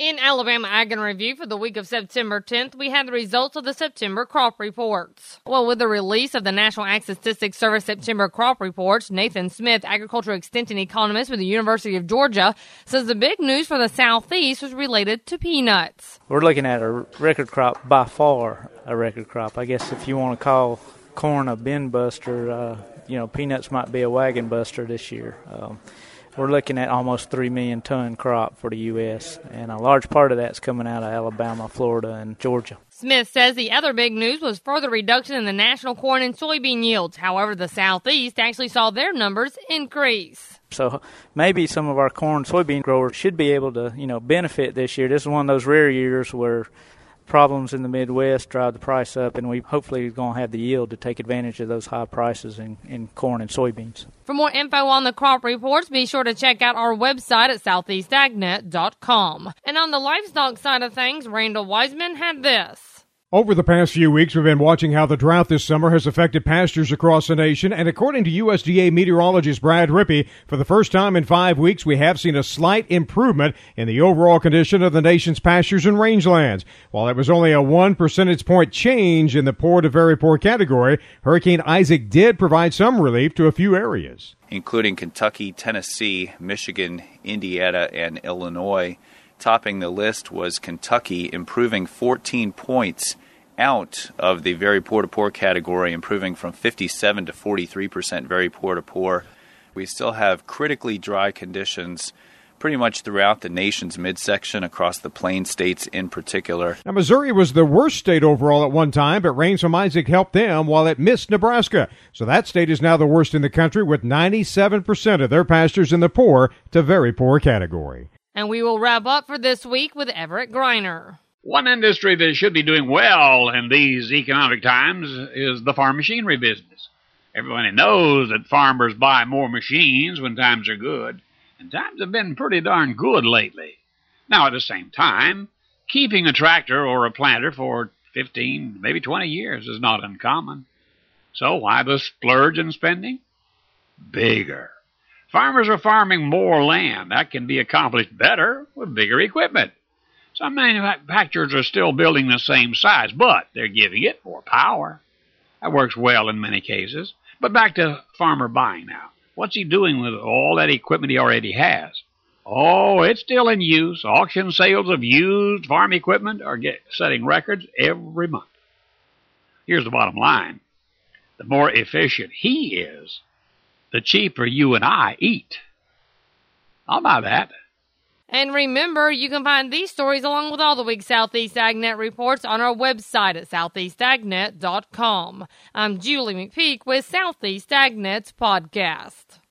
In Alabama Ag in Review for the week of September 10th, we had the results of the September crop reports. Well, with the release of the National Ag Statistics Service September crop reports, Nathan Smith, agricultural extension economist with the University of Georgia, says the big news for the Southeast was related to peanuts. We're looking at a record crop by far, a record crop. I guess if you want to call corn a bin buster, uh, you know, peanuts might be a wagon buster this year. Um, we're looking at almost 3 million ton crop for the U.S., and a large part of that's coming out of Alabama, Florida, and Georgia. Smith says the other big news was further reduction in the national corn and soybean yields. However, the Southeast actually saw their numbers increase. So maybe some of our corn soybean growers should be able to, you know, benefit this year. This is one of those rare years where problems in the Midwest drive the price up, and we hopefully are going to have the yield to take advantage of those high prices in, in corn and soybeans. For more info on the crop reports, be sure to check out our website at southeastagnet.com. And on the livestock side of things, Randall Weiseman had this. Over the past few weeks, we've been watching how the drought this summer has affected pastures across the nation, and according to USDA meteorologist Brad Rippey, for the first time in five weeks, we have seen a slight improvement in the overall condition of the nation's pastures and rangelands. While it was only a one percentage point change in the poor to very poor category, Hurricane Isaac did provide some relief to a few areas, including Kentucky, Tennessee, Michigan, Indiana, and Illinois. Topping the list was Kentucky, improving 14 points out of the very poor to poor category, improving from 57 to 43 percent very poor to poor. We still have critically dry conditions pretty much throughout the nation's midsection across the plain states in particular. Now, Missouri was the worst state overall at one time, but rains from Isaac helped them while it missed Nebraska. So that state is now the worst in the country with 97% of their pastures in the poor to very poor category. And we will wrap up for this week with Everett Griner. One industry that should be doing well in these economic times is the farm machinery business. Everybody knows that farmers buy more machines when times are good, and times have been pretty darn good lately. Now, at the same time, keeping a tractor or a planter for 15, maybe 20 years is not uncommon. So why the splurge in spending? Bigger. Farmers are farming more land. That can be accomplished better with bigger equipment. Some manufacturers are still building the same size, but they're giving it more power. That works well in many cases. But back to farmer buying now. What's he doing with all that equipment he already has? Oh, it's still in use. Auction sales of used farm equipment are get, setting records every month. Here's the bottom line. The more efficient he is, the cheaper you and I eat. I'll buy that. And remember, you can find these stories along with all the week's Southeast AgNet reports on our website at southeastagnet.com. I'm Julie McPeak with Southeast AgNet's podcast.